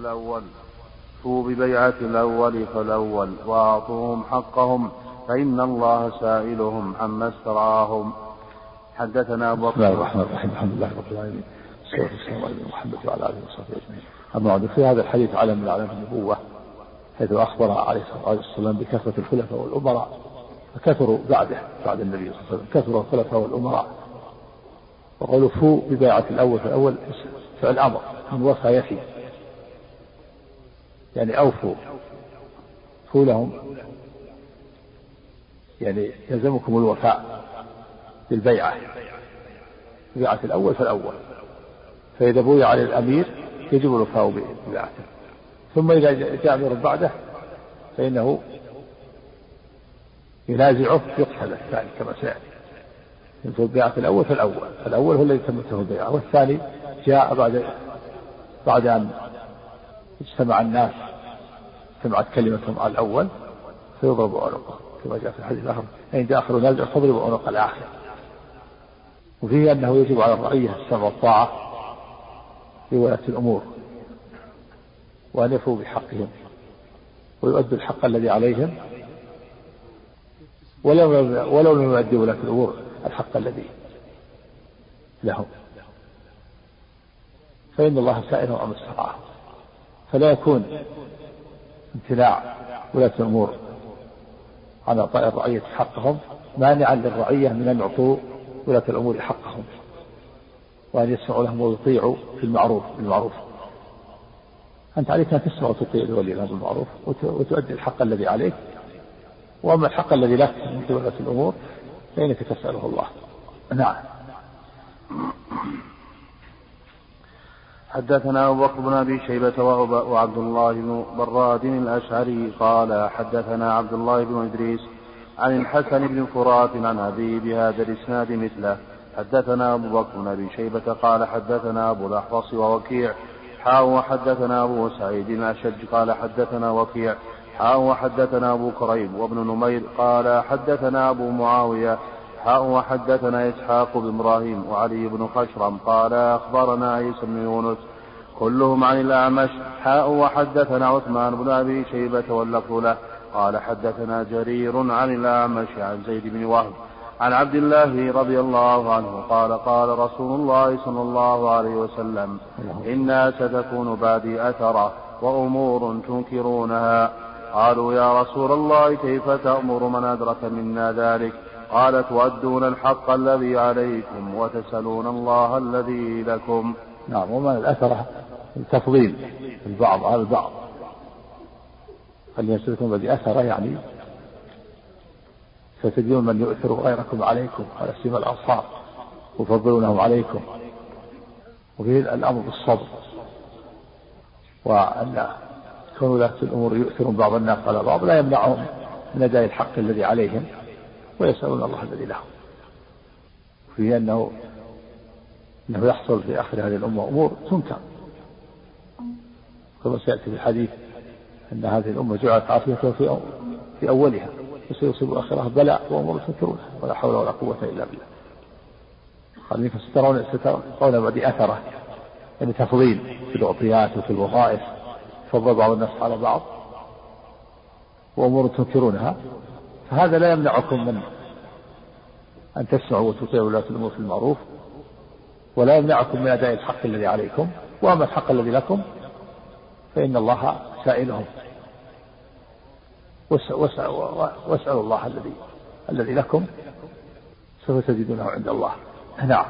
الأول. فوا ببيعة الأول فالأول. وأعطوهم حقهم فإن الله سائلهم عما استرعاهم. حدثنا أبو بكر بسم الله الرحمن الرحيم. الحمد لله رب العالمين. والصلاة والسلام على محمد وعلى آله وصحبه أجمعين. أما بعد في هذا الحديث علم من أعلام النبوة حيث أخبر عليه الصلاة والسلام بكثرة الخلفاء والأمراء فكثروا بعده بعد النبي صلى الله عليه وسلم. كثروا الخلفاء والأمراء. وقالوا فو ببيعة الأول فالأول فعل أمر. من وفى يفي يعني أوفوا. فو لهم يعني يلزمكم الوفاء بالبيعة. بيعة الأول فالأول. فإذا بويع على الأمير يجب الوفاء ببيعته. ثم إذا جاء أمير بعده فإنه ينازعه يقتل الثاني كما سيأتي. في البيعة الأول فالأول. فالأول هو الذي تمته البيعة. والثاني جاء بعد بعد أن اجتمع الناس اجتمعت كلمتهم على الأول فيضرب عنقه كما جاء في الحديث الآخر. إن جاء آخر نازع فاضرب عنق الآخر. وفيه أنه يجب على الرعية السمع والطاعة في ولاة الأمور وأن يفوا بحقهم ويؤدوا الحق الذي عليهم ولو ولو لم يؤدوا ولاة الأمور الحق الذي لهم. فإن الله سائر عن استطاع فلا يكون امتناع ولاة الأمور إعطاء الرعية حقهم مانعا للرعية من أن يعطوا ولاة الأمور حقهم وأن يسمعوا لهم ويطيعوا في المعروف بالمعروف أنت عليك أن تسمع وتطيع لولي الأمر بالمعروف وتؤدي الحق الذي عليك. وأما الحق الذي لك من ولاة الأمور فإنك تسأله الله. نعم. حدثنا أبو بكر بن أبي شيبة وعبد الله بن براد الأشعري قال حدثنا عبد الله بن إدريس عن الحسن بن فرات عن أبي بهذا الإسناد مثله. حدثنا أبو بكر بن أبي شيبة قال حدثنا أبو الأحوص ووكيع. حاء وحدثنا أبو سعيد الأشج قال حدثنا وكيع. حاء وحدثنا أبو كريب وابن نمير قال حدثنا أبو معاوية حاء وحدثنا إسحاق بن إبراهيم وعلي بن خشرم قال أخبرنا عيسى بن يونس كلهم عن الأعمش. حاء وحدثنا عثمان بن أبي شيبة واللفظ له. قال حدثنا جرير عن الأعمش عن زيد بن وهب عن عبد الله رضي الله عنه قال قال رسول الله صلى الله عليه وسلم إنا ستكون بعدي أثرة وأمور تنكرونها. قالوا يا رسول الله كيف تأمر من أدرك منا ذلك؟ قال تؤدون الحق الذي عليكم وتسألون الله الذي لكم. نعم ومن الأثرة التفضيل. البعض على البعض. خلينا الذي أثر؟ يعني ستجدون من يؤثر غيركم عليكم على سيما الأنصار يفضلونهم عليكم. وفيه الأمر بالصبر. وأن كون ولاة الأمور يؤثرون بعض الناس على بعض لا يمنعهم من أداء الحق الذي عليهم. ويسألون الله الذي لهم فيه أنه أنه يحصل في آخر هذه الأمة أمور تنكر. كما سيأتي في الحديث أن هذه الأمة جعلت عافيتها في في أولها وسيصيب آخرها بلاء وأمور تنكرونها ولا حول ولا قوة إلا بالله. قال فسترون سترون بعد أثره يعني تفضيل في الأعطيات وفي الوظائف فضل بعض الناس على بعض وأمور تنكرونها فهذا لا يمنعكم من أن تسمعوا وتطيعوا ولاة الأمور في المعروف ولا يمنعكم من أداء الحق الذي عليكم وأما الحق الذي لكم فإن الله سائلهم. واسألوا الله الذي الذي لكم سوف تجدونه عند الله. نعم.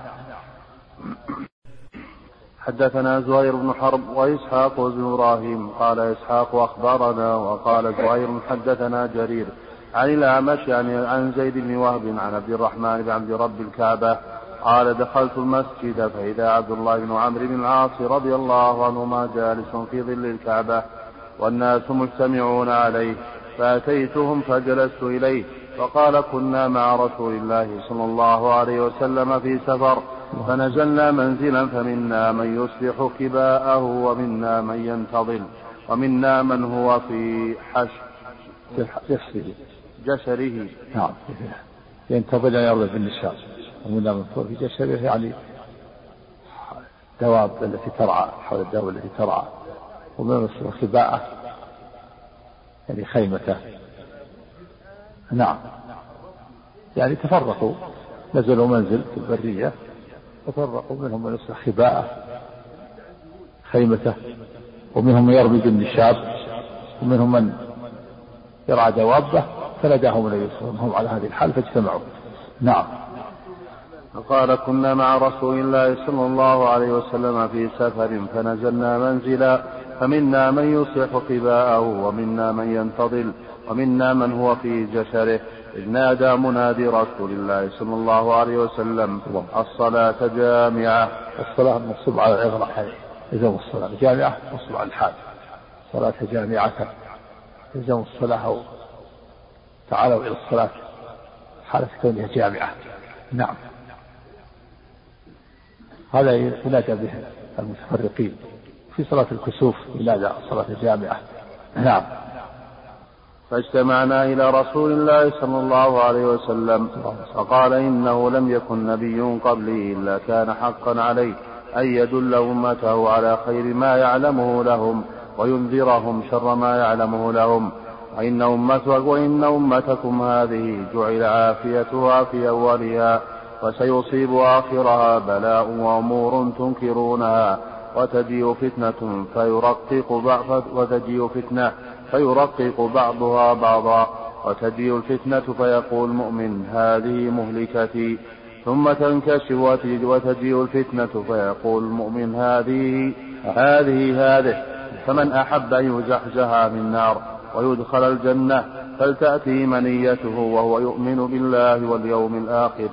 حدثنا زهير بن حرب وإسحاق بن إبراهيم قال إسحاق أخبرنا وقال زهير حدثنا جرير عن الأعمش يعني عن زيد بن وهب عن عبد الرحمن بن عبد رب الكعبة قال دخلت المسجد فإذا عبد الله بن عمرو بن العاص رضي الله عنهما جالس في ظل الكعبة والناس مجتمعون عليه فأتيتهم فجلست إليه فقال كنا مع رسول الله صلى الله عليه وسلم في سفر فنزلنا منزلا فمنا من يصلح كباءه ومنا من ينتظل ومنا من هو في حش جسره جسره نعم. ينتظل أن يرضى بالنساء. ومنا من هو في جسره يعني الدواب التي ترعى حول الدواب التي ترعى. ومن خباءه يعني خيمته. نعم. يعني تفرقوا. نزلوا منزل في البرية تفرقوا منهم من يصلح خباءه خيمته. ومنهم من يرمي بالنشاب ومنهم من يرعى دوابه. فناداهم النبي صلى الله عليه وسلم هم على هذه الحال فاجتمعوا. نعم. فقال كنا مع رسول الله صلى الله عليه وسلم في سفر فنزلنا منزلا فمنا من يصلح قباءه ومنا من ينتظل ومنا من هو في جشره إذ نادى منادي رسول الله صلى الله عليه وسلم الصلاة جامعة. الصلاة منصوب على الإغراء يلزم الصلاة جامعة منصوب على الحال صلاة جامعة يلزم الصلاة تعالوا إلى الصلاة. حالة كونها جامعة. نعم. هذا ينادى به المتفرقين. في صلاة الكسوف ينادى صلاة الجامعة نعم. فاجتمعنا إلى رسول الله صلى الله عليه وسلم. فقال إنه لم يكن نبي قبلي إلا كان حقا عليه أن يدل أمته على خير ما يعلمه لهم وينذرهم شر ما يعلمه لهم. وإن أمتك وإن أمتكم هذه جعل عافيتها في أولها وسيصيب آخرها بلاء وأمور تنكرونها وتجيء فتنة فيرقق بعض وتجيء فتنة فيرقق بعضها بعضا وتجيء الفتنة فيقول المؤمن هذه مهلكتي ثم تنكشف وتجيء الفتنة فيقول المؤمن هذه هذه هذه فمن أحب أن يزحزح من النار ويدخل الجنة فلتأتي منيته وهو يؤمن بالله واليوم الآخر.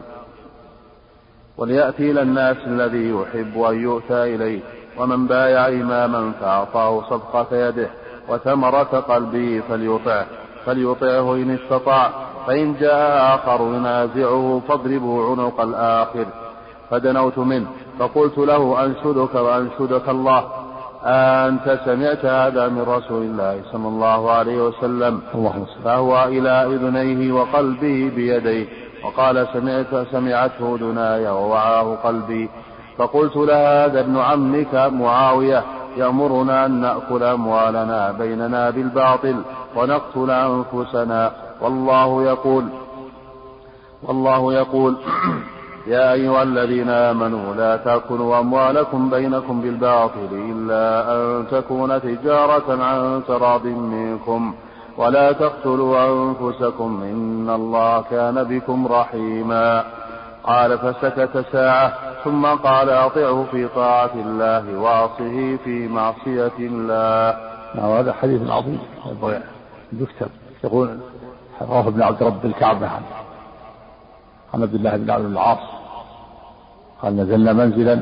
وليأتي إلى الناس الذي يحب أن يؤتى إليه ومن بايع إماما فأعطاه صدقة يده وثمرة قلبه فليطعه فليطعه إن استطاع فإن جاء آخر ينازعه فاضربه عنق الآخر. فدنوت منه فقلت له أنشدك وأنشدك الله أنت سمعت هذا من رسول الله صلى الله عليه وسلم. فهو إلى أذنيه وقلبه بيديه. وقال سمعت سمعته دناي ووعاه قلبي. فقلت له هذا ابن عمك معاوية يأمرنا أن نأكل أموالنا بيننا بالباطل ونقتل أنفسنا. والله يقول والله يقول يا أيها الذين آمنوا لا تأكلوا أموالكم بينكم بالباطل إلا أن تكون تجارة عن تراض منكم ولا تقتلوا أنفسكم إن الله كان بكم رحيما. قال فسكت ساعة ثم قال أطعه في طاعة الله وعصه في معصية الله. نعم هذا حديث عظيم. يكتب يقول رواه ابن عبد رب الكعبة عن عبد الله بن عبد العاص. قال نزلنا منزلا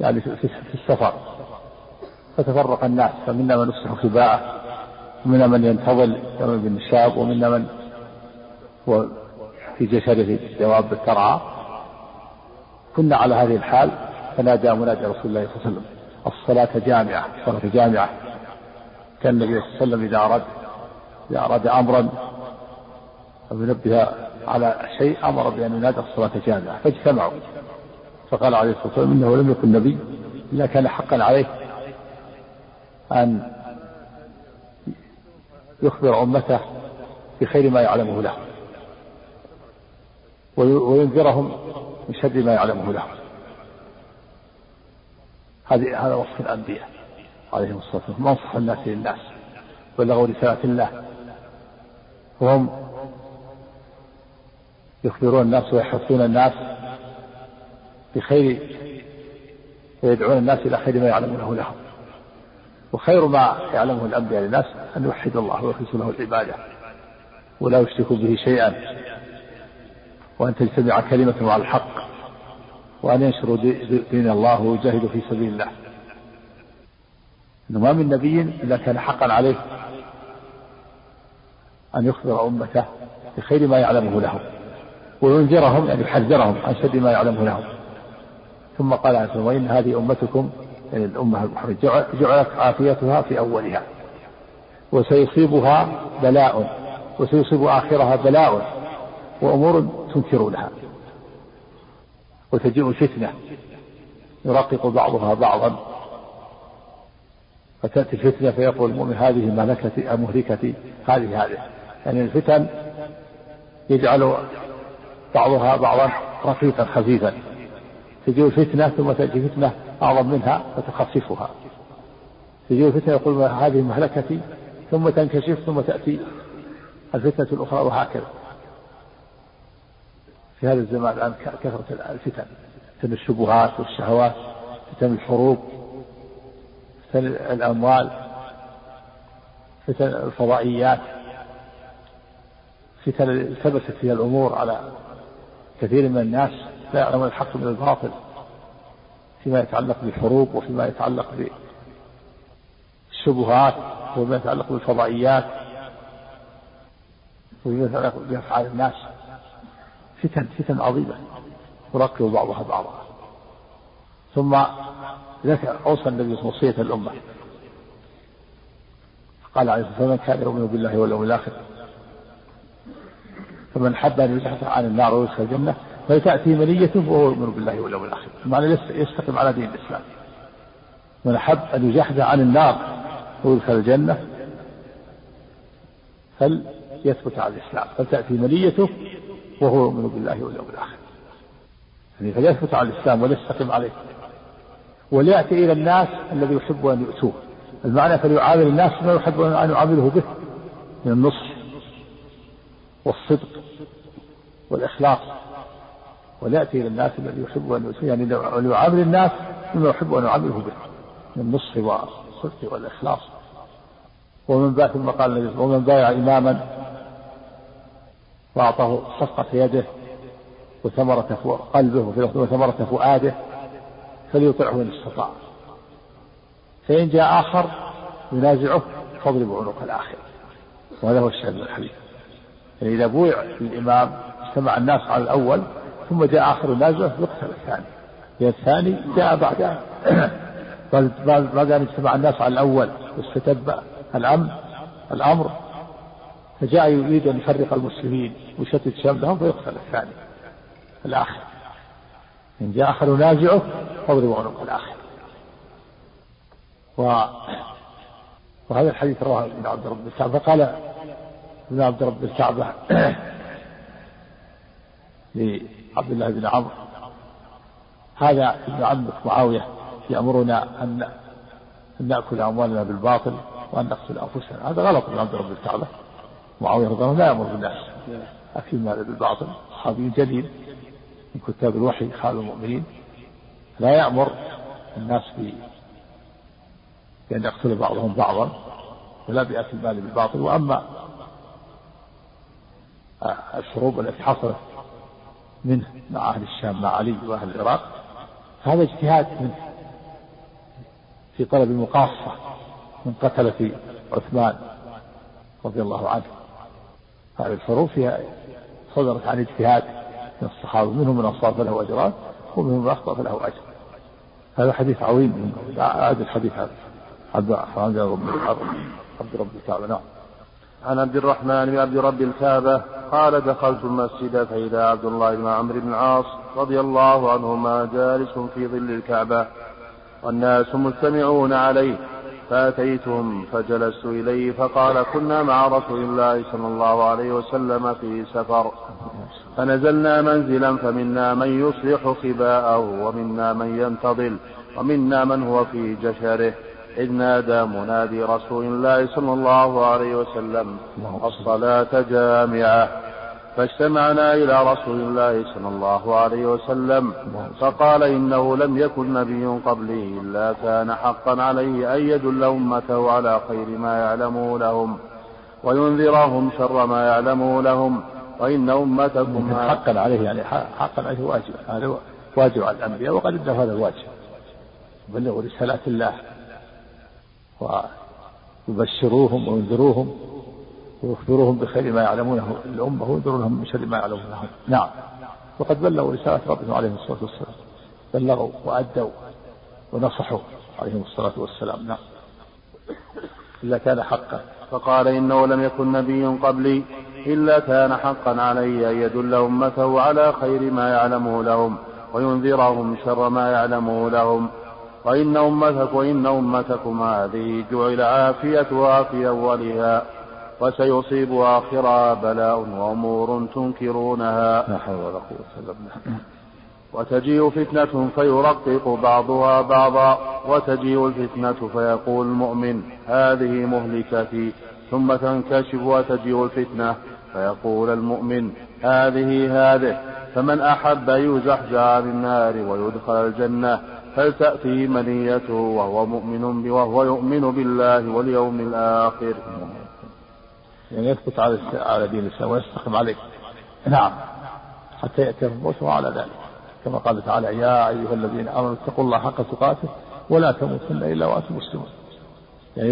يعني في السفر. فتفرق الناس فمنا من يصلح خباءه ومنا من ينتظل يرمي بالنشاب ومنا من هو في جسده دواب ترعى كنا على هذه الحال فنادى منادي رسول الله صلى الله عليه وسلم. الصلاة جامعة الصلاة جامعة. كان النبي صلى الله عليه وسلم إذا أراد إذا أراد أمرا أو ينبه على شيء أمر بأن ينادى الصلاة جامعة فاجتمعوا. فقال عليه الصلاة والسلام إنه لم يكن نبي إلا كان حقا عليه أن يخبر أمته بخير ما يعلمه له وينذرهم من شر ما يعلمه لهم هذه هذا وصف الأنبياء عليهم الصلاة والسلام. منصح الناس للناس؟ بلغوا رسالة الله. وهم يخبرون الناس ويحثون الناس بخير ويدعون الناس إلى خير ما يعلمونه لهم. وخير ما يعلمه الأنبياء للناس أن يوحدوا الله ويخلصوا له العبادة ولا يشركوا به شيئا وأن تجتمع كلمة على الحق وأن ينشروا دين الله ويجاهدوا في سبيل الله. إنه ما من نبي إلا كان حقا عليه أن يخبر أمته بخير ما يعلمه لهم. وينذرهم يعني يحذرهم عن شر ما يعلمه لهم. ثم قال عز وجل وإن هذه أمتكم يعني الأمة المحرمة جعلت عافيتها في أولها. وسيصيبها بلاء وسيصيب آخرها بلاء وأمور تنكرونها. وتجيء الفتنة يرقق بعضها بعضا. فتأتي الفتنة فيقول المؤمن هذه مهلكتي مهلكتي هذه هذه. يعني الفتن يجعل بعضها بعضا رفيقا خفيفا. تجي الفتنة ثم تأتي فتنة أعظم منها فتخففها. تجي الفتنة يقول هذه مهلكتي ثم تنكشف ثم تأتي. الفتنة الأخرى وهكذا. في هذا الزمان الآن كثرة الفتن. فتن الشبهات والشهوات فتن الحروب فتن الأموال فتن الفضائيات. فتن التبست فيها الأمور على كثير من الناس لا يعلمون الحق من الباطل فيما يتعلق بالحروب وفيما يتعلق بالشبهات وفيما يتعلق بالفضائيات وفيما يتعلق بأفعال الناس. فتن فتن عظيمة. يركب بعضها بعضا. ثم ذكر أوصى النبي وصية الأمة. قال عليه الصلاة والسلام كان يؤمن بالله واليوم الآخر فمن حب أن يزحزح عن النار ويدخل الجنة فتأتي منيته وهو يؤمن بالله واليوم الآخر. معنى يستقيم على دين الإسلام. من أحب أن يزحزح عن النار ويدخل الجنة فليثبت على الإسلام. فلتأتي منيته وهو يؤمن بالله واليوم الآخر. يعني فليثبت على الإسلام وليستقيم عليه. وليأتي إلى الناس الذي يحب أن يؤتوه. المعنى فليعامل الناس ما يحب أن يعامله به من النصح والصدق والإخلاص وليأتي إلى الناس الذي يحب أن يعني ليعامل الناس بما يحب أن يعامله به من النصح والصدق والإخلاص. ومن باع ثم قال ومن بايع إماما وأعطاه صفقة يده وثمرة قلبه وثمرة فؤاده فليطعه إن استطاع. فإن جاء آخر ينازعه فاضرب عنق الآخر. وهذا هو من الحديث. يعني إذا بويع الإمام اجتمع الناس على الأول ثم جاء آخر ينازعه يقتل الثاني. لأن الثاني جاء بعد. بعد أن اجتمع الناس على الأول واستتب الأمر الأمر فجاء يريد أن يفرق المسلمين ويشتت شملهم فيقتل الثاني الآخر. إن جاء آخر ينازعه فاضرب عنق الآخر. و... وهذا الحديث رواه ابن عبد رب الكعبة فقال ابن عبد رب الكعبة لعبد الله بن عمرو. هذا ابن عمك معاوية يأمرنا أن نأكل أموالنا بالباطل وأن نقتل أنفسنا. هذا غلط من عبد رب الكعبة معاوية رضي الله عنه لا يأمر بالناس أكل المال بالباطل. صحابي جليل من كتاب الوحي خال المؤمنين. لا يأمر الناس بأن يقتل بعضهم بعضا ولا بأكل المال بالباطل. وأما الشروب التي حصلت منه مع أهل الشام مع علي وأهل العراق. هذا اجتهاد منه في طلب المقاصة من قتلة عثمان رضي الله عنه. هذه الحروب فيها صدرت عن اجتهاد من الصحابة منهم من أصاب فله أجران ومنهم من أخطأ فله أجر. هذا حديث عظيم. هذا الحديث هذا. عبد عبد رب عبد رب الكعبة نعم. عن عبد الرحمن بن عبد رب الكعبة قال دخلت المسجد فإذا عبد الله بن عمرو بن العاص رضي الله عنهما جالس في ظل الكعبة والناس مجتمعون عليه فأتيتهم فجلست إليه فقال كنا مع رسول الله صلى الله عليه وسلم في سفر فنزلنا منزلا فمنا من يصلح خباءه ومنا من ينتظل ومنا من هو في جشره. إذ نادى منادي رسول الله صلى الله عليه وسلم الصلاة جامعة. فاجتمعنا إلى رسول الله صلى الله عليه وسلم فقال إنه لم يكن نبي قبلي إلا كان حقا عليه أن يدل أمته على خير ما يعلمه لهم وينذرهم شر ما يعلمه لهم وإن أمتكم حقا عليه يعني حقا عليه واجب هذا واجب على الأنبياء وقد ادوا هذا الواجب. بلغوا رسالات الله. ويبشروهم وينذروهم ويخبروهم بخير ما يعلمونه الأمة وينذرونهم من شر ما يعلمونه. نعم. وقد بلغوا رسالة ربهم عليهم الصلاة والسلام. بلغوا وأدوا ونصحوا عليهم الصلاة والسلام. نعم. إلا كان حقا. فقال إنه لم يكن نبي قبلي إلا كان حقا علي أن يدل أمته على خير ما يعلمه لهم وينذرهم شر ما يعلمه لهم. وإن أمتك وإن أمتكم هذه جعل عافيتها في أولها وسيصيب آخرها بلاء وأمور تنكرونها. لا حول ولا قوة إلا بالله. وتجيء فتنة فيرقق بعضها بعضا وتجيء الفتنة فيقول المؤمن هذه مهلكتي. ثم تنكشف وتجيء الفتنة فيقول المؤمن هذه هذه. فمن أحب يزحزح عن النار ويدخل الجنة فلتأتي منيته وهو مؤمن وهو يؤمن بالله واليوم الآخر؟ يعني يثبت على على دين الإسلام ويستقيم عليه. نعم. حتى يأتي الموت وعلى ذلك. كما قال تعالى يا أيها الذين آمنوا اتقوا الله حق تقاته ولا تموتن إلا وأنتم مسلمون. يعني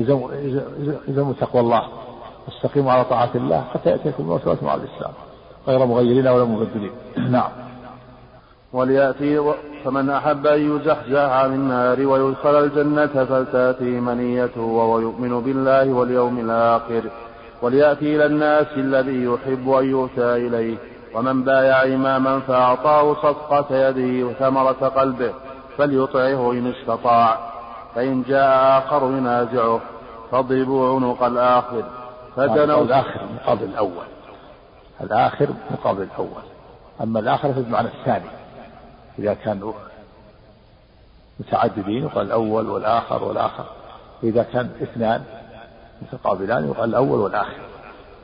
يلزموا تقوى الله. واستقيموا على طاعة الله حتى يأتيكم الموت وأنتم على الإسلام. غير مغيرين ولا مبدلين. نعم. وليأتي فمن أحب أن يزحزح عن النار ويدخل الجنة فلتأتي منيته وهو يؤمن بالله واليوم الآخر. وليأتي إلى الناس الذي يحب أن يؤتى إليه. ومن بايع إماما فأعطاه صفقة يده وثمرة قلبه فليطعه إن استطاع. فإن جاء آخر ينازعه. فاضربوا عنق الآخر. فدنوا الآخر مقابل الأول. الآخر مقابل الأول. أما الآخر في المعنى الثاني. إذا كانوا متعددين يقال الأول والآخر والآخر. وإذا كان اثنان متقابلان يقال الأول والآخر.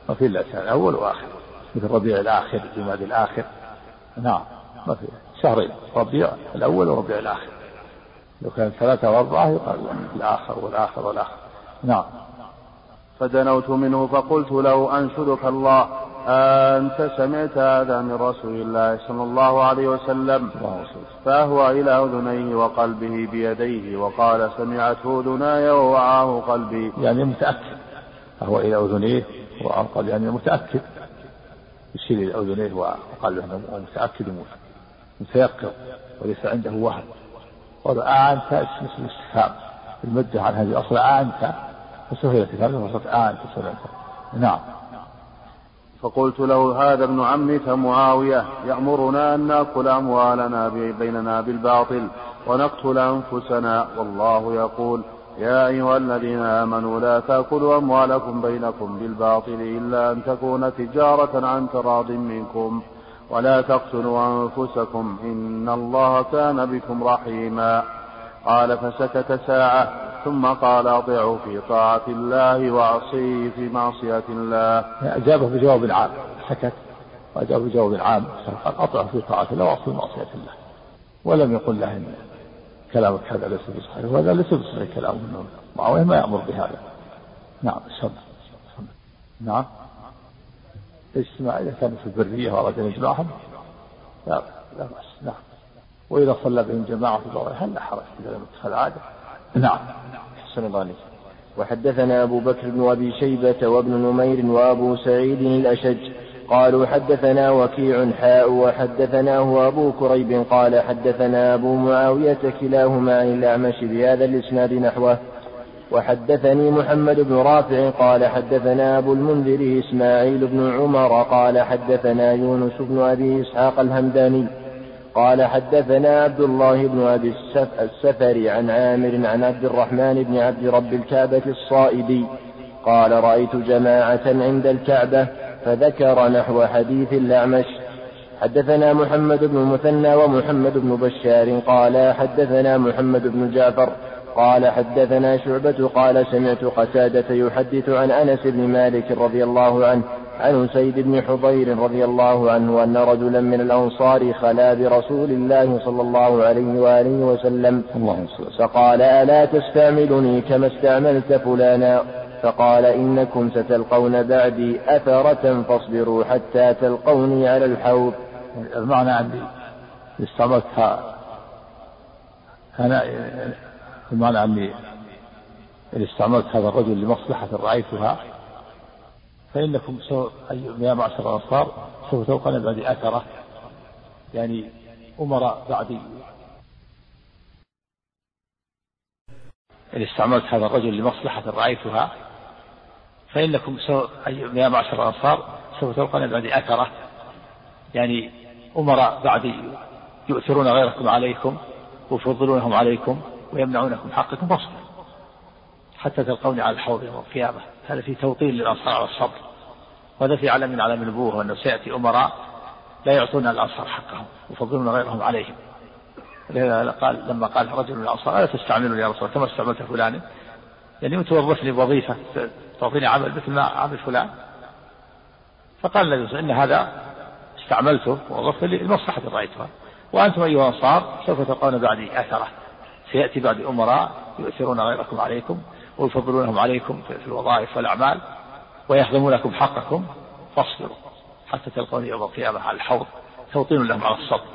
ما في إلا الأول والآخر. مثل ربيع الآخر جماد الآخر. نعم ما في. شهرين ربيع الأول وربيع الآخر. لو كان ثلاثة وأربعة يقال الآخر والآخر والآخر. نعم. فدنوت منه فقلت له أنشدك الله. أنت سمعت هذا من رسول الله صلى الله عليه وسلم. فأهوى إلى أذنيه وقلبه بيديه وقال سمعته أذناي ووعاه قلبي. يعني متأكد. فهو إلى أذنيه وأنقل يعني متأكد. يشير إلى أذنيه وقلبه متأكد متيقظ وليس عنده وهم قال أنت اسم الاستفهام. المدة عن هذه الأصل أنت. فسهلت هذا وصلت أنت. سمعت نعم. فقلت له هذا ابن عمك معاوية يأمرنا أن نأكل أموالنا بيننا بالباطل ونقتل أنفسنا. والله يقول يا أيها الذين آمنوا لا تأكلوا أموالكم بينكم بالباطل إلا أن تكون تجارة عن تراض منكم. ولا تقتلوا أنفسكم إن الله كان بكم رحيما. قال فسكت ساعة ثم قال أطيعوا في طاعة الله وأعصيه في معصية الله. أجابه بجواب عام سكت وأجاب بجواب عام قال أطيعوا في طاعة الله وأعصيه معصية الله. ولم يقل له إن كلامك هذا ليس بصحيح وهذا ليس بصحيح كلامه معاوية ما يأمر بهذا. نعم سمع نعم. الاجتماع إذا كانوا في البرية وأراد أن يجمعهم لا لا بأس. نعم. وإذا صلى بهم جماعة في هل لا حرج إذا لم يتخذ عادة؟ نعم. أحسن الله عليك. وحدثنا أبو بكر بن أبي شيبة وابن نمير وأبو سعيد الأشج قالوا حدثنا وكيع حاء وحدثناه أبو كريب قال حدثنا أبو معاوية كلاهما عن الأعمش بهذا الإسناد نحوه. وحدثني محمد بن رافع قال حدثنا أبو المنذر إسماعيل بن عمر قال حدثنا يونس بن أبي إسحاق الهمداني قال حدثنا عبد الله بن أبي السفر عن عامر عن عبد الرحمن بن عبد رب الكعبة الصائبي قال رأيت جماعة عند الكعبة فذكر نحو حديث الأعمش. حدثنا محمد بن المثنى ومحمد بن بشار قال حدثنا محمد بن جعفر قال حدثنا شعبة قال سمعت قتادة يحدث عن أنس بن مالك رضي الله عنه عن سيد بن حضير رضي الله عنه أن رجلا من الأنصار خلا برسول الله صلى الله عليه وآله وسلم. فقال ألا تستعملني كما استعملت فلانا؟ فقال إنكم ستلقون بعدي أثرة فاصبروا حتى تلقوني على الحوض. المعنى عندي استعملتها أنا المعنى أني إن استعملت هذا الرجل لمصلحة رأيتها فإنكم سوف يا معشر الأنصار سوف تلقون بعدي أثرة يعني أمراء بعدي. إن استعملت هذا الرجل لمصلحة رأيتها فإنكم سوف يا معشر الأنصار سوف تلقون بعدي أثرة يعني أمراء بعدي يؤثرون غيركم عليكم ويفضلونهم عليكم. ويمنعونكم حقكم فاصبروا حتى تلقوني على الحوض يوم القيامة. هذا في توطين للأنصار على الصبر وهذا في علم من علم النبوة وأنه سيأتي أمراء لا يعطون الأنصار حقهم يفضلون غيرهم عليهم. قال لما قال رجل من الأنصار ألا تستعملوا يا رسول الله؟ كما استعملت فلان. يعني توظفني بوظيفة تعطيني عمل مثل ما عمل فلان. فقال النبي إن هذا استعملته ووظفته لمصلحة رأيتها. وأنتم أيها الأنصار سوف تلقون بعدي أثرة. سيأتي بعد أمراء يؤثرون غيركم عليكم ويفضلونهم عليكم في الوظائف والأعمال ويخدمونكم حقكم. فاصبروا حتى تلقوني يوم القيامة على الحوض توطين لهم على الصبر.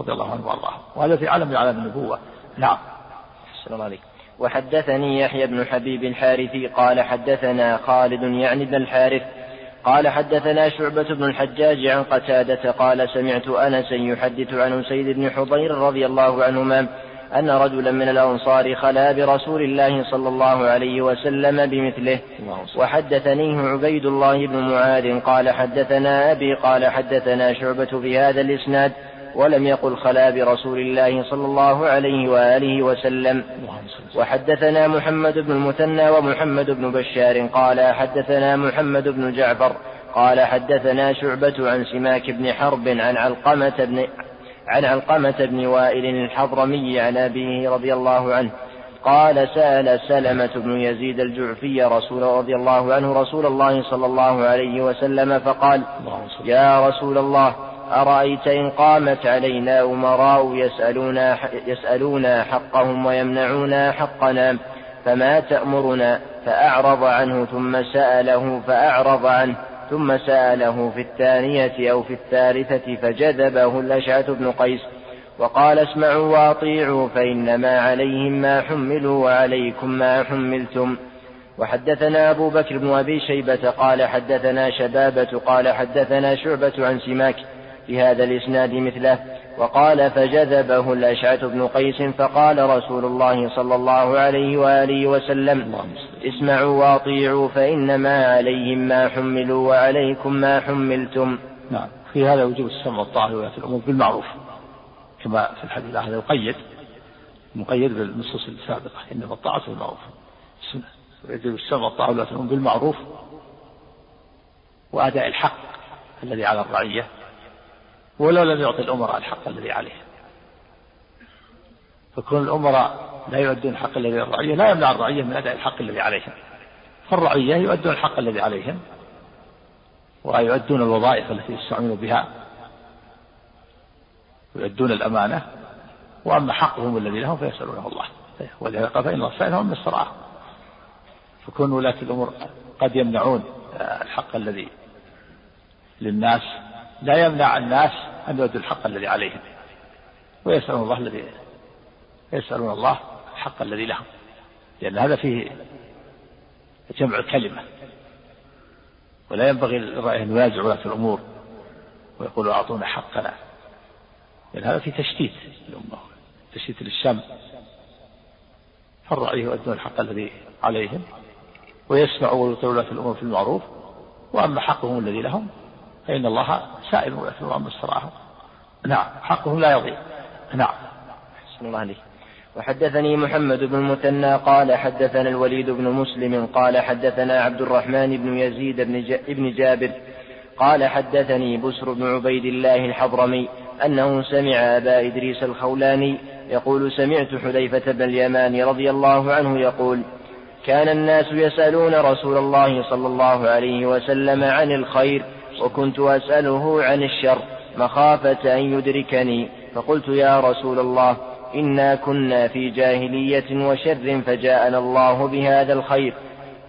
رضي الله عنه وارضاه وهذا في علم علم النبوة. نعم. السلام عليكم. وحدثني يحيى بن حبيب الحارثي قال حدثنا خالد يعني بن الحارث قال حدثنا شعبة بن الحجاج عن قتادة قال سمعت أنسا يحدث عن سيد بن حضير رضي الله عنهما أن رجلا من الأنصار خلا برسول الله صلى الله عليه وسلم بمثله وحدثنيه عبيد الله بن معاذ قال حدثنا أبي قال حدثنا شعبة في هذا الإسناد ولم يقل خلا برسول الله صلى الله عليه وآله وسلم. وحدثنا محمد بن المثنى ومحمد بن بشار قال حدثنا محمد بن جعفر قال حدثنا شعبة عن سماك بن حرب عن علقمة بن عن علقمة بن وائل الحضرمي عن أبيه رضي الله عنه قال سأل سلمة بن يزيد الجعفي رسول رضي الله عنه رسول الله صلى الله عليه وسلم فقال يا رسول الله أرأيت إن قامت علينا أمراء يسألون يسألون حقهم ويمنعون حقنا فما تأمرنا؟ فأعرض عنه ثم سأله فأعرض عنه ثم سأله في الثانية أو في الثالثة فجذبه الأشعث بن قيس وقال اسمعوا وأطيعوا فإنما عليهم ما حملوا وعليكم ما حملتم. وحدثنا أبو بكر بن أبي شيبة قال حدثنا شبابة. قال حدثنا شعبة عن سماك في هذا الإسناد مثله. وقال فجذبه الأشعث بن قيس فقال رسول الله صلى الله عليه وآله وسلم اسمعوا وأطيعوا فإنما عليهم ما حملوا وعليكم ما حملتم. نعم. في هذا وجوب السمع والطاعة لولاة الأمور بالمعروف كما في الحديث هذا يقيد مقيد بالنصوص السابقة إنما الطاعة بالمعروف. يجب السمع والطاعة لولاة الأمور بالمعروف وأداء الحق الذي على الرعية. ولو لم يعطي الأمراء الحق الذي عليهم. فكون الأمراء لا يؤدون الحق الذي للرعية لا يمنع الرعية من أداء الحق الذي عليهم. فالرعية يؤدون الحق الذي عليهم ويؤدون الوظائف التي يستعملون بها ويؤدون الأمانة. وأما حقهم الذي لهم فيسألونه الله. ولهذا فإن الله سائلهم من الصراع فكون ولاة الأمور قد يمنعون الحق الذي للناس لا يمنع الناس أن يؤدوا الحق الذي عليهم. ويسألون الله الذي يسألون الله الحق الذي لهم. لأن هذا فيه جمع الكلمة ولا ينبغي للرأي أن ينازع ولاة الأمور ويقول أعطونا حقنا. لأن هذا في تشتيت الأمة تشتيت للشمع فالرأي يؤدون الحق الذي عليهم ويسمعوا ولاة الأمور في المعروف. وأما حقهم الذي لهم فإن الله سائل الأمور عما استرعاهم نعم. حقهم لا يضيع. نعم. أحسن الله عليك وحدثني محمد بن المثنى قال حدثنا الوليد بن مسلم قال حدثنا عبد الرحمن بن يزيد بن, بن جابر قال حدثني بسر بن عبيد الله الحضرمي أنه سمع أبا إدريس الخولاني يقول سمعت حذيفة بن اليمان رضي الله عنه يقول كان الناس يسألون رسول الله صلى الله عليه وسلم عن الخير وكنت أسأله عن الشر مخافة أن يدركني. فقلت يا رسول الله إنا كنا في جاهلية وشر فجاءنا الله بهذا الخير.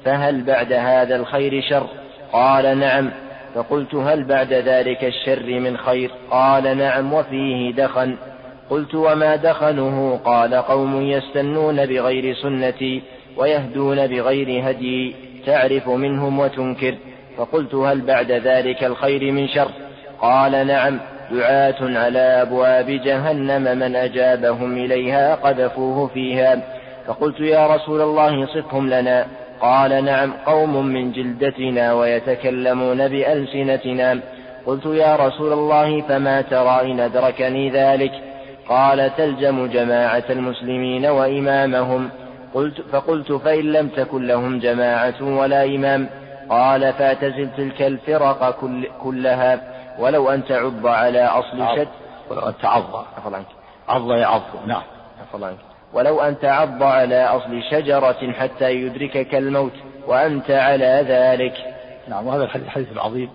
فهل بعد هذا الخير شر؟ قال نعم. فقلت هل بعد ذلك الشر من خير؟ قال نعم وفيه دخن. قلت وما دخنه؟ قال قوم يستنون بغير سنتي ويهدون بغير هدي تعرف منهم وتنكر. فقلت هل بعد ذلك الخير من شر؟ قال نعم دعاة على أبواب جهنم من أجابهم إليها قذفوه فيها. فقلت يا رسول الله صفهم لنا. قال نعم قوم من جلدتنا ويتكلمون بألسنتنا. قلت يا رسول الله فما ترى إن أدركني ذلك؟ قال تلزم جماعة المسلمين وإمامهم. قلت فقلت فإن لم تكن لهم جماعة ولا إمام. قال فاعتزل تلك الفرق كل كلها ولو أن تعض على أصل شد. ولو أن تعض عض يعض نعم. ولو أن تعض على أصل شجرة حتى يدركك الموت وأنت على ذلك. نعم وهذا الحديث العظيم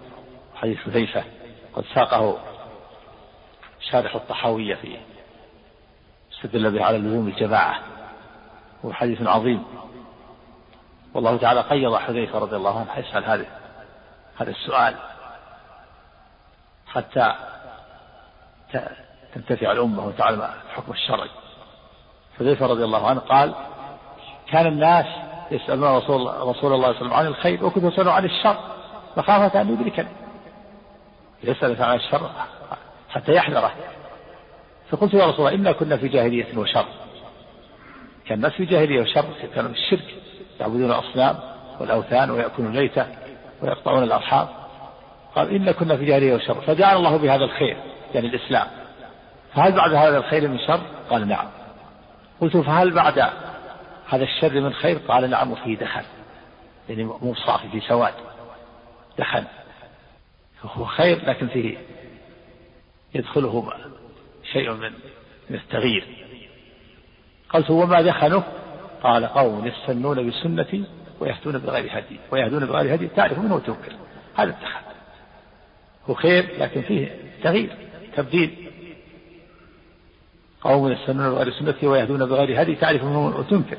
حديث حذيفة. قد ساقه شارح الطحاوية فيه استدل به على لزوم الجماعة. هو حديث عظيم. والله تعالى قيض حذيفة رضي الله عنه يسأل هذا هذا السؤال. حتى تنتفع الأمة وتعلم الحكم الشرعي حذيفة رضي الله عنه قال كان الناس يسألون رسول, رسول الله صلى الله عليه وسلم عن الخير وكنت أسأله عن الشر مخافة أن يدركني. يسأل عن الشر حتى يحذره. فقلت يا رسول الله إنا كنا في جاهلية وشر. كان الناس في جاهلية وشر كانوا في الشرك يعبدون الأصنام والأوثان ويأكلون الميتة ويقطعون الأرحام. قال إنا كنا في جاهلية وشر. فجعل الله بهذا الخير يعني الإسلام. فهل بعد هذا الخير من شر؟ قال نعم. قلت فهل بعد هذا الشر من خير؟ قال نعم وفيه دخن. يعني مو صافي في سواد. دخن. هو خير لكن فيه يدخله شيء من من التغيير. قلت وما دخنه؟ قال قوم يستنون بسنتي ويهدون بغير هدي ويهدون بغير هدي تعرف منه وتنكر هذا الدخن هو خير لكن فيه تغيير تبديل. قوم يستنون بغير سنتي ويهدون بغير هدي تعرف منه وتنكر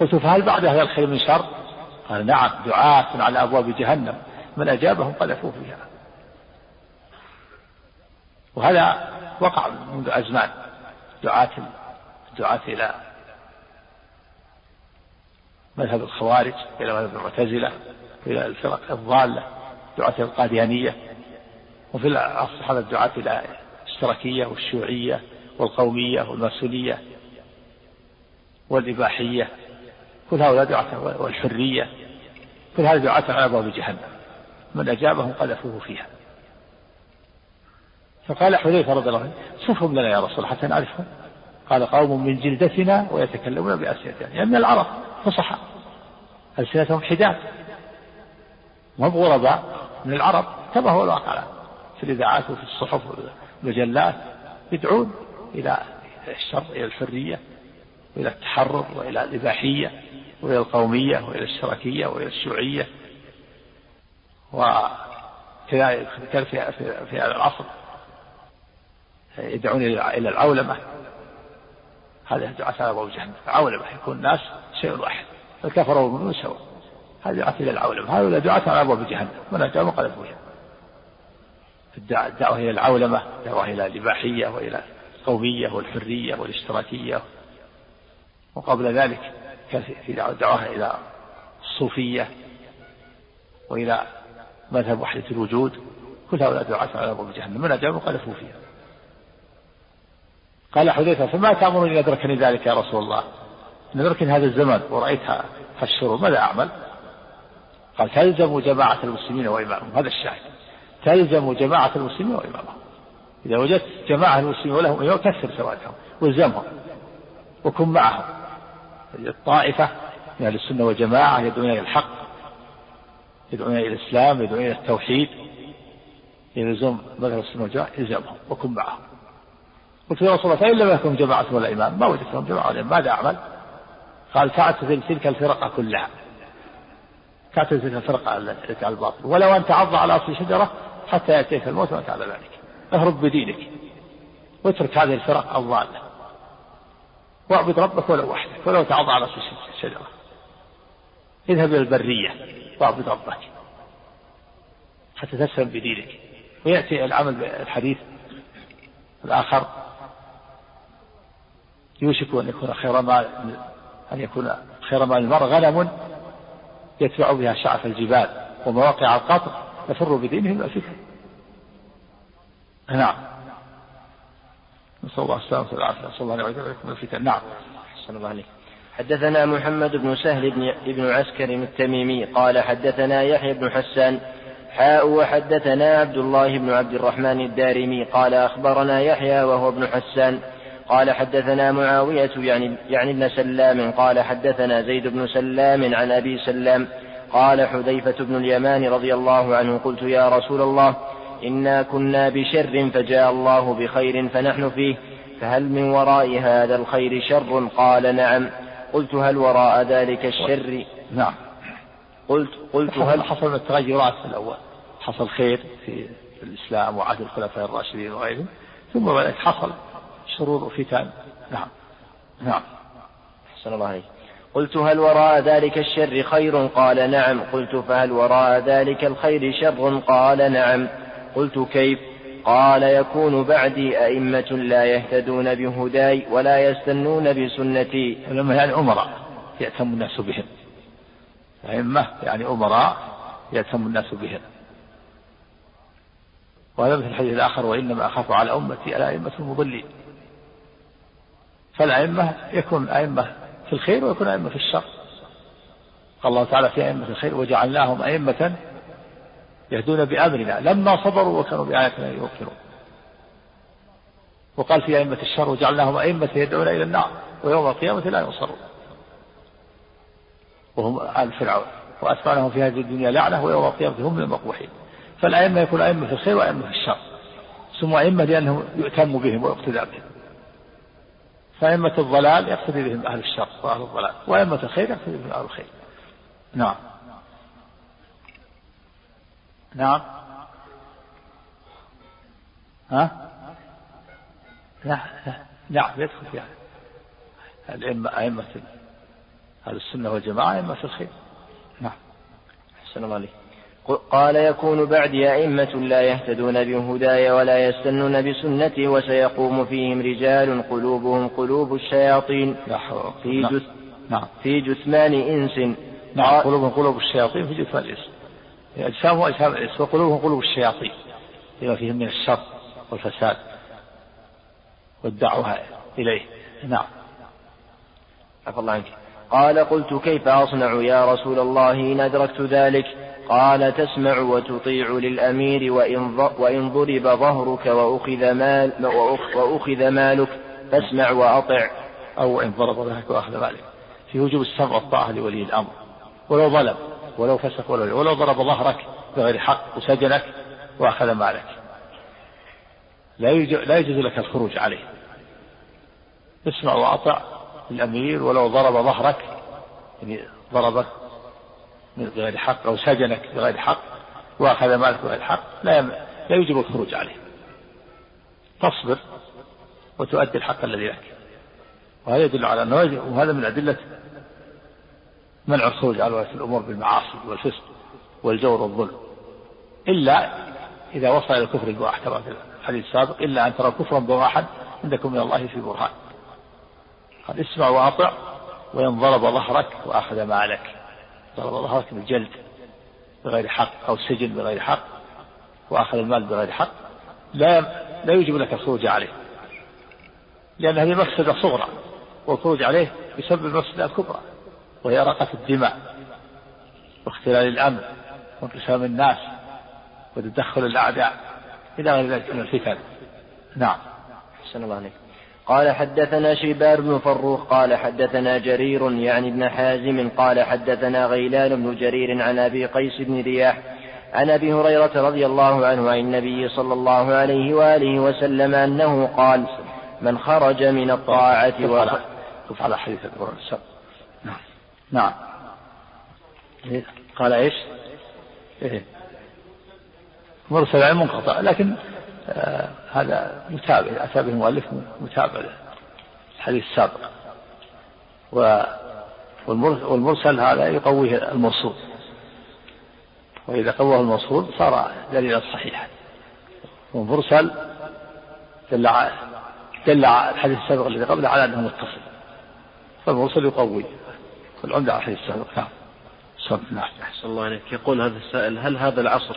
قلت فهل بعد هذا الخير من شر؟ قال نعم دعاة على أبواب جهنم. من أجابهم قذفوه فيها. وهذا وقع منذ أزمان دعاة دعاة إلى مذهب الخوارج إلى مذهب المعتزلة إلى الفرق الضالة دعاة القاديانية وفي العصر هذا الدعاة إلى الاشتراكية والشيوعية والقومية والماسونية والإباحية. كل هؤلاء دعاة والحرية. كل هذه دعاة على أبواب جهنم. من أجابهم قذفوه فيها. فقال حذيفة رضي الله عنه صفهم لنا يا رسول حتى نعرفهم. قال قوم من جلدتنا ويتكلمون بألسنتنا. يعني من العرب فصحى ألسنتهم حداد. هم غرباء من العرب. كما هو الواقع في الإذاعات وفي الصحف والمجلات. يدعون إلى الشر إلى الحرية وإلى التحرر وإلى الإباحية وإلى القومية وإلى الاشتراكية وإلى الشيوعية. وكذلك في هذا العصر يدعون إلى العولمة. هذا دعاة على أبواب جهنم عولمة. يكون الناس شيء واحد. الكفر والمؤمنون سواء هذه دعاة إلى العولمة. هؤلاء دعاة على أبواب جهنم من أتاهم قذفوا الدعوة إلى العولمة. الدعوة إلى الإباحية وإلى القومية والحرية والاشتراكية. وقبل ذلك في دعوة إلى الصوفية وإلى مذهب وحدة الوجود. كل هؤلاء دعاة على أبواب جهنم من أجابوا قذفوا فيها قال حذيفة فما تأمرني إن أدركني ذلك يا رسول الله؟ إن أدركني هذا الزمن ورأيت هالشرور ماذا أعمل؟ قال تلزم جماعة المسلمين وإمامهم هذا الشاهد. تلزم جماعة المسلمين وإمامهم. إذا وجدت جماعة المسلمين ولهم إمام كثر سوادهم والزمهم وكن معهم. الطائفة من أهل السنة والجماعة يدعون إلى الحق يدعون إلى الإسلام يدعون إلى التوحيد. يلزم مذهب السنة والجماعة يلزمهم وكن معهم. قلت يا رسول الله فإن لم يكن جماعة ولا إمام ما وجدت لهم جماعة ولا إمام ماذا أعمل؟ قال فاعتزل تلك الفرق كلها. تعتزل تلك الفرق التي على الباطل. ولو أن تعض على أصل شجرة حتى يأتيك الموت وأنت على ذلك. اهرب بدينك. واترك هذه الفرق الضالة. واعبد ربك ولو وحدك ولو تعض على أصل شجرة اذهب إلى البرية واعبد ربك. حتى تسلم بدينك. ويأتي العمل بالحديث الآخر. يوشك أن يكون خير مال أن يكون خير مال المرء غنم يتبع بها شعف الجبال ومواقع القطر يفر بدينه من الفتن نعم. نسأل الله السلامة والعافية. نسأل الله أن يعيذنا من الفتن نعم. أحسن الله عليك حدثنا محمد بن سهل بن ابن عسكر التميمي قال حدثنا يحيى بن حسان حاء وحدثنا عبد الله بن عبد الرحمن الدارمي قال أخبرنا يحيى وهو ابن حسان قال حدثنا معاوية يعني, يعني ابن سلام قال حدثنا زيد بن سلام عن أبي سلام قال حذيفة بن اليمان رضي الله عنه قلت يا رسول الله إنا كنا بشر فجاء الله بخير فنحن فيه فهل من وراء هذا الخير شر قال نعم قلت هل وراء ذلك الشر نعم. قلت قلت هل حصل التغيرات في الأول. حصل خير في الإسلام وعهد الخلفاء الراشدين وغيرهم ثم حصل. شرور وفتن نعم. نعم. أحسن الله عليك. قلت هل وراء ذلك الشر خير؟ قال نعم. قلت فهل وراء ذلك الخير شر؟ قال نعم. قلت كيف؟ قال يكون بعدي أئمة لا يهتدون بهداي ولا يستنون بسنتي. لما يعني أمراء يأتم الناس بهم. أئمة يعني أمراء يأتم الناس بهم. وهذا مثل الحديث الآخر وإنما أخاف على أمتي الأئمة المضلين. فالأئمة يكون أئمة في الخير ويكون أئمة في الشر. قال الله تعالى في أئمة الخير وجعلناهم أئمة يهدون بأمرنا. لما صبروا وكانوا بآياتنا يوقنون. وقال في أئمة الشر وجعلناهم أئمة يدعون إلى النار ويوم القيامة لا ينصرون. وهم آل فرعون. وأتبعناهم في هذه الدنيا لعنة ويوم القيامة هم المقبوحين. فالأئمة يكون أئمة في الخير وأئمة في الشر. سموا أئمة لأنهم يؤتم بهم ويقتدى بهم. فأئمة الضلال يقتدي بهم أهل الشر وأهل الضلال وأئمة الخير يقتدي بهم أهل الخير. نعم. نعم. ها؟ لا نعم يدخل فيها. الأئمة أئمة أهل السنة والجماعة أئمة الخير. نعم. أحسن الله قال يكون بعدي أئمة لا يهتدون بهداي ولا يستنون بسنتي وسيقوم فيهم رجال قلوبهم قلوب الشياطين. في. جث نعم. في جثمان إنس. نعم قلوبهم قلوب الشياطين في جثمان الإنس أجسامهم أجسام الإنس وقلوبهم قلوب الشياطين. لما فيهم من الشر والفساد والدعوة إليه. نعم. عفى الله عنك. قال قلت كيف أصنع يا رسول الله إن أدركت ذلك؟ قال تسمع وتطيع للأمير وإن, ضرب ظهرك وأخذ, مال وأخذ مالك فاسمع وأطع. أو إن ضرب ظهرك وأخذ مالك. في وجوب السمع والطاعة لولي الأمر. ولو ظلم ولو فسق ولو, ولو ضرب ظهرك بغير حق وسجنك وأخذ مالك. لا لا يجوز لك الخروج عليه. اسمع وأطع الأمير ولو ضرب ظهرك يعني ضربك بغير حق أو سجنك بغير حق وأخذ مالك بغير حق لا. لا يجب الخروج عليه. تصبر وتؤدي الحق الذي لك. وهذا يدل على أنه وهذا من أدلة منع الخروج على ولاة الأمور بالمعاصي والفسق والجور والظلم. إلا إذا وصل إلى الكفر البواح كما في الحديث السابق إلا أن ترى كفرا بواحا عندكم من الله في برهان. قال اسمع وأطع وإن ضرب ظهرك وأخذ مالك. ضرب ظهرك بالجلد بغير حق أو سجن بغير حق وأخذ المال بغير حق لا لا يجب لك الخروج عليه لأن هذه مفسدة صغرى والخروج عليه يسبب المفسدة الكبرى وهي رقة الدماء واختلال الأمن وانقسام الناس وتدخل الأعداء إلى غير ذلك من الفتن. نعم. أحسن الله عليك قال حدثنا شيبان بن فروخ قال حدثنا جرير يعني ابن حازم قال حدثنا غيلان بن جرير عن أبي قيس بن رياح عن أبي هريرة رضي الله عنه عن النبي صلى الله عليه وآله وسلم أنه قال من خرج من الطاعة و... على حديث نعم. نعم. قال إيش؟ إيه؟ مرسل منقطع لكن هذا متابع أتى به المؤلف متابع الحديث السابق. والمرسل هذا يقويه الموصول وإذا قواه الموصول صار دليلا صحيحا. والمرسل دل دل الحديث السابق الذي قبله على أنه متصل. فالمرسل يقوي. والعمدة على الحديث السابق. نعم. الله عليك يقول هذا السائل هل هذا العصر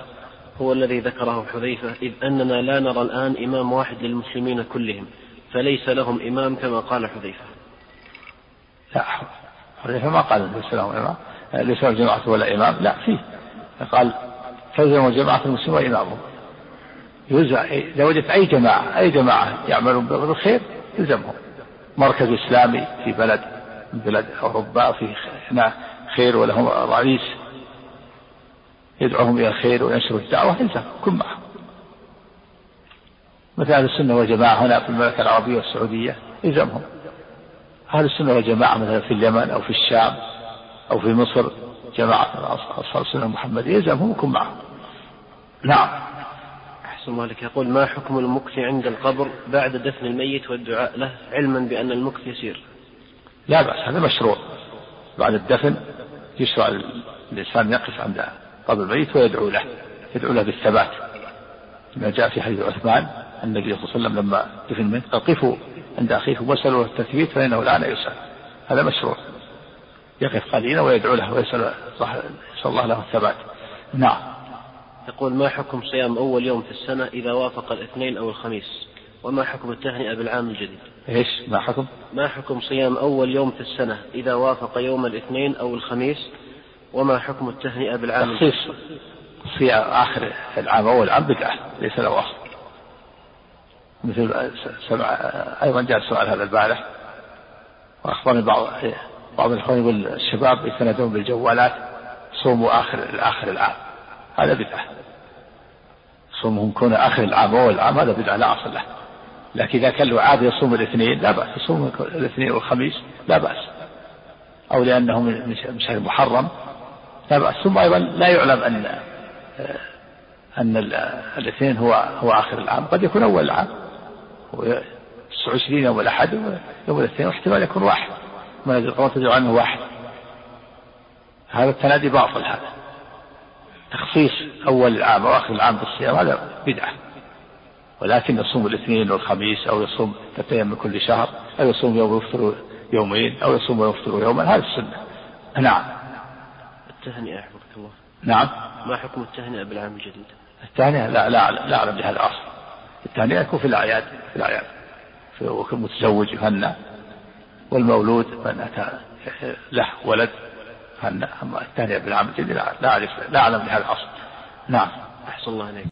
هو الذي ذكره حذيفة إذ أننا لا نرى الآن إمام واحد للمسلمين كلهم فليس لهم إمام كما قال حذيفة. لا حذيفة ما قال ليس لهم إمام. ليس لهم جماعة ولا إمام. لا فيه. قال تلزم جماعة المسلمين وإمامهم. يوزع إذا وجدت أي جماعة أي جماعة يعملون بالخير يلزمهم. مركز إسلامي في بلد من بلاد أوروبا في هنا خير ولهم رئيس. يدعوهم إلى الخير وينشر الدعوة يلزم كن معهم. مثل أهل السنة والجماعة هنا في المملكة العربية والسعودية يلزمهم. أهل السنة والجماعة مثلا في اليمن أو في الشام أو في مصر جماعة أصحاب السنة المحمدية يلزمهم يكون معهم. نعم. أحسن مالك يقول ما حكم المكث عند القبر بعد دفن الميت والدعاء له علما بأن المكث يسير؟ لا بأس هذا مشروع. بعد الدفن يشرع الإنسان يقف عند قبر الميت ويدعو له يدعو له بالثبات. ما جاء في حديث عثمان النبي صلى الله عليه وسلم لما دفن الميت قال قفوا عند أخيكم واسألوا التثبيت فإنه الآن يسأل. هذا مشروع يقف قليلا ويدعو له ويسأل يسأل الله له الثبات. نعم. يقول ما حكم صيام أول يوم في السنة إذا وافق الاثنين أو الخميس؟ وما حكم التهنئة بالعام الجديد؟ إيش؟ ما حكم؟ ما حكم صيام أول يوم في السنة إذا وافق يوم الاثنين أو الخميس؟ وما حكم التهنئة بالعام؟ تخصيص في آخر العام أول عام بدعة ليس له أصل. مثل سمع أيضا جاء سؤال هذا البارح وأخبرني بعض بعض الإخوان يقول الشباب يتنادون بالجوالات صوموا آخر آخر العام. هذا بدعة صومهم كون آخر العام أول العام هذا بدعة لا أصل له. لكن إذا كان له عادة يصوم الاثنين لا بأس. يصوم الاثنين والخميس لا بأس. أو لأنه من شهر محرم لا بأس. ثم أيضا لا يعلم أن أن الاثنين هو هو آخر العام. قد يكون أول العام 29 يوم الأحد يوم الاثنين. واحتمال يكون واحد. ما القمر تدعو عنه واحد. هذا التنادي باطل هذا. تخصيص أول العام أو آخر العام بالصيام هذا بدعة. ولكن يصوم الاثنين والخميس أو يصوم ثلاثة من كل شهر أو يصوم يوم ويفطر يومين أو يصوم ويفطر يوما. هذا السنة. نعم. التهنئة حفظك الله. نعم. ما حكم التهنئة بالعام الجديد؟ التهنئة لا لا لا أعلم بهذا الأصل. التهنئة يكون في الأعياد في الأعياد. المتزوج يهنى والمولود من أتى له ولد هنى أما التهنئة بالعام الجديد لا أعرف لا أعلم بهذا الأصل. نعم. أحسن الله عليك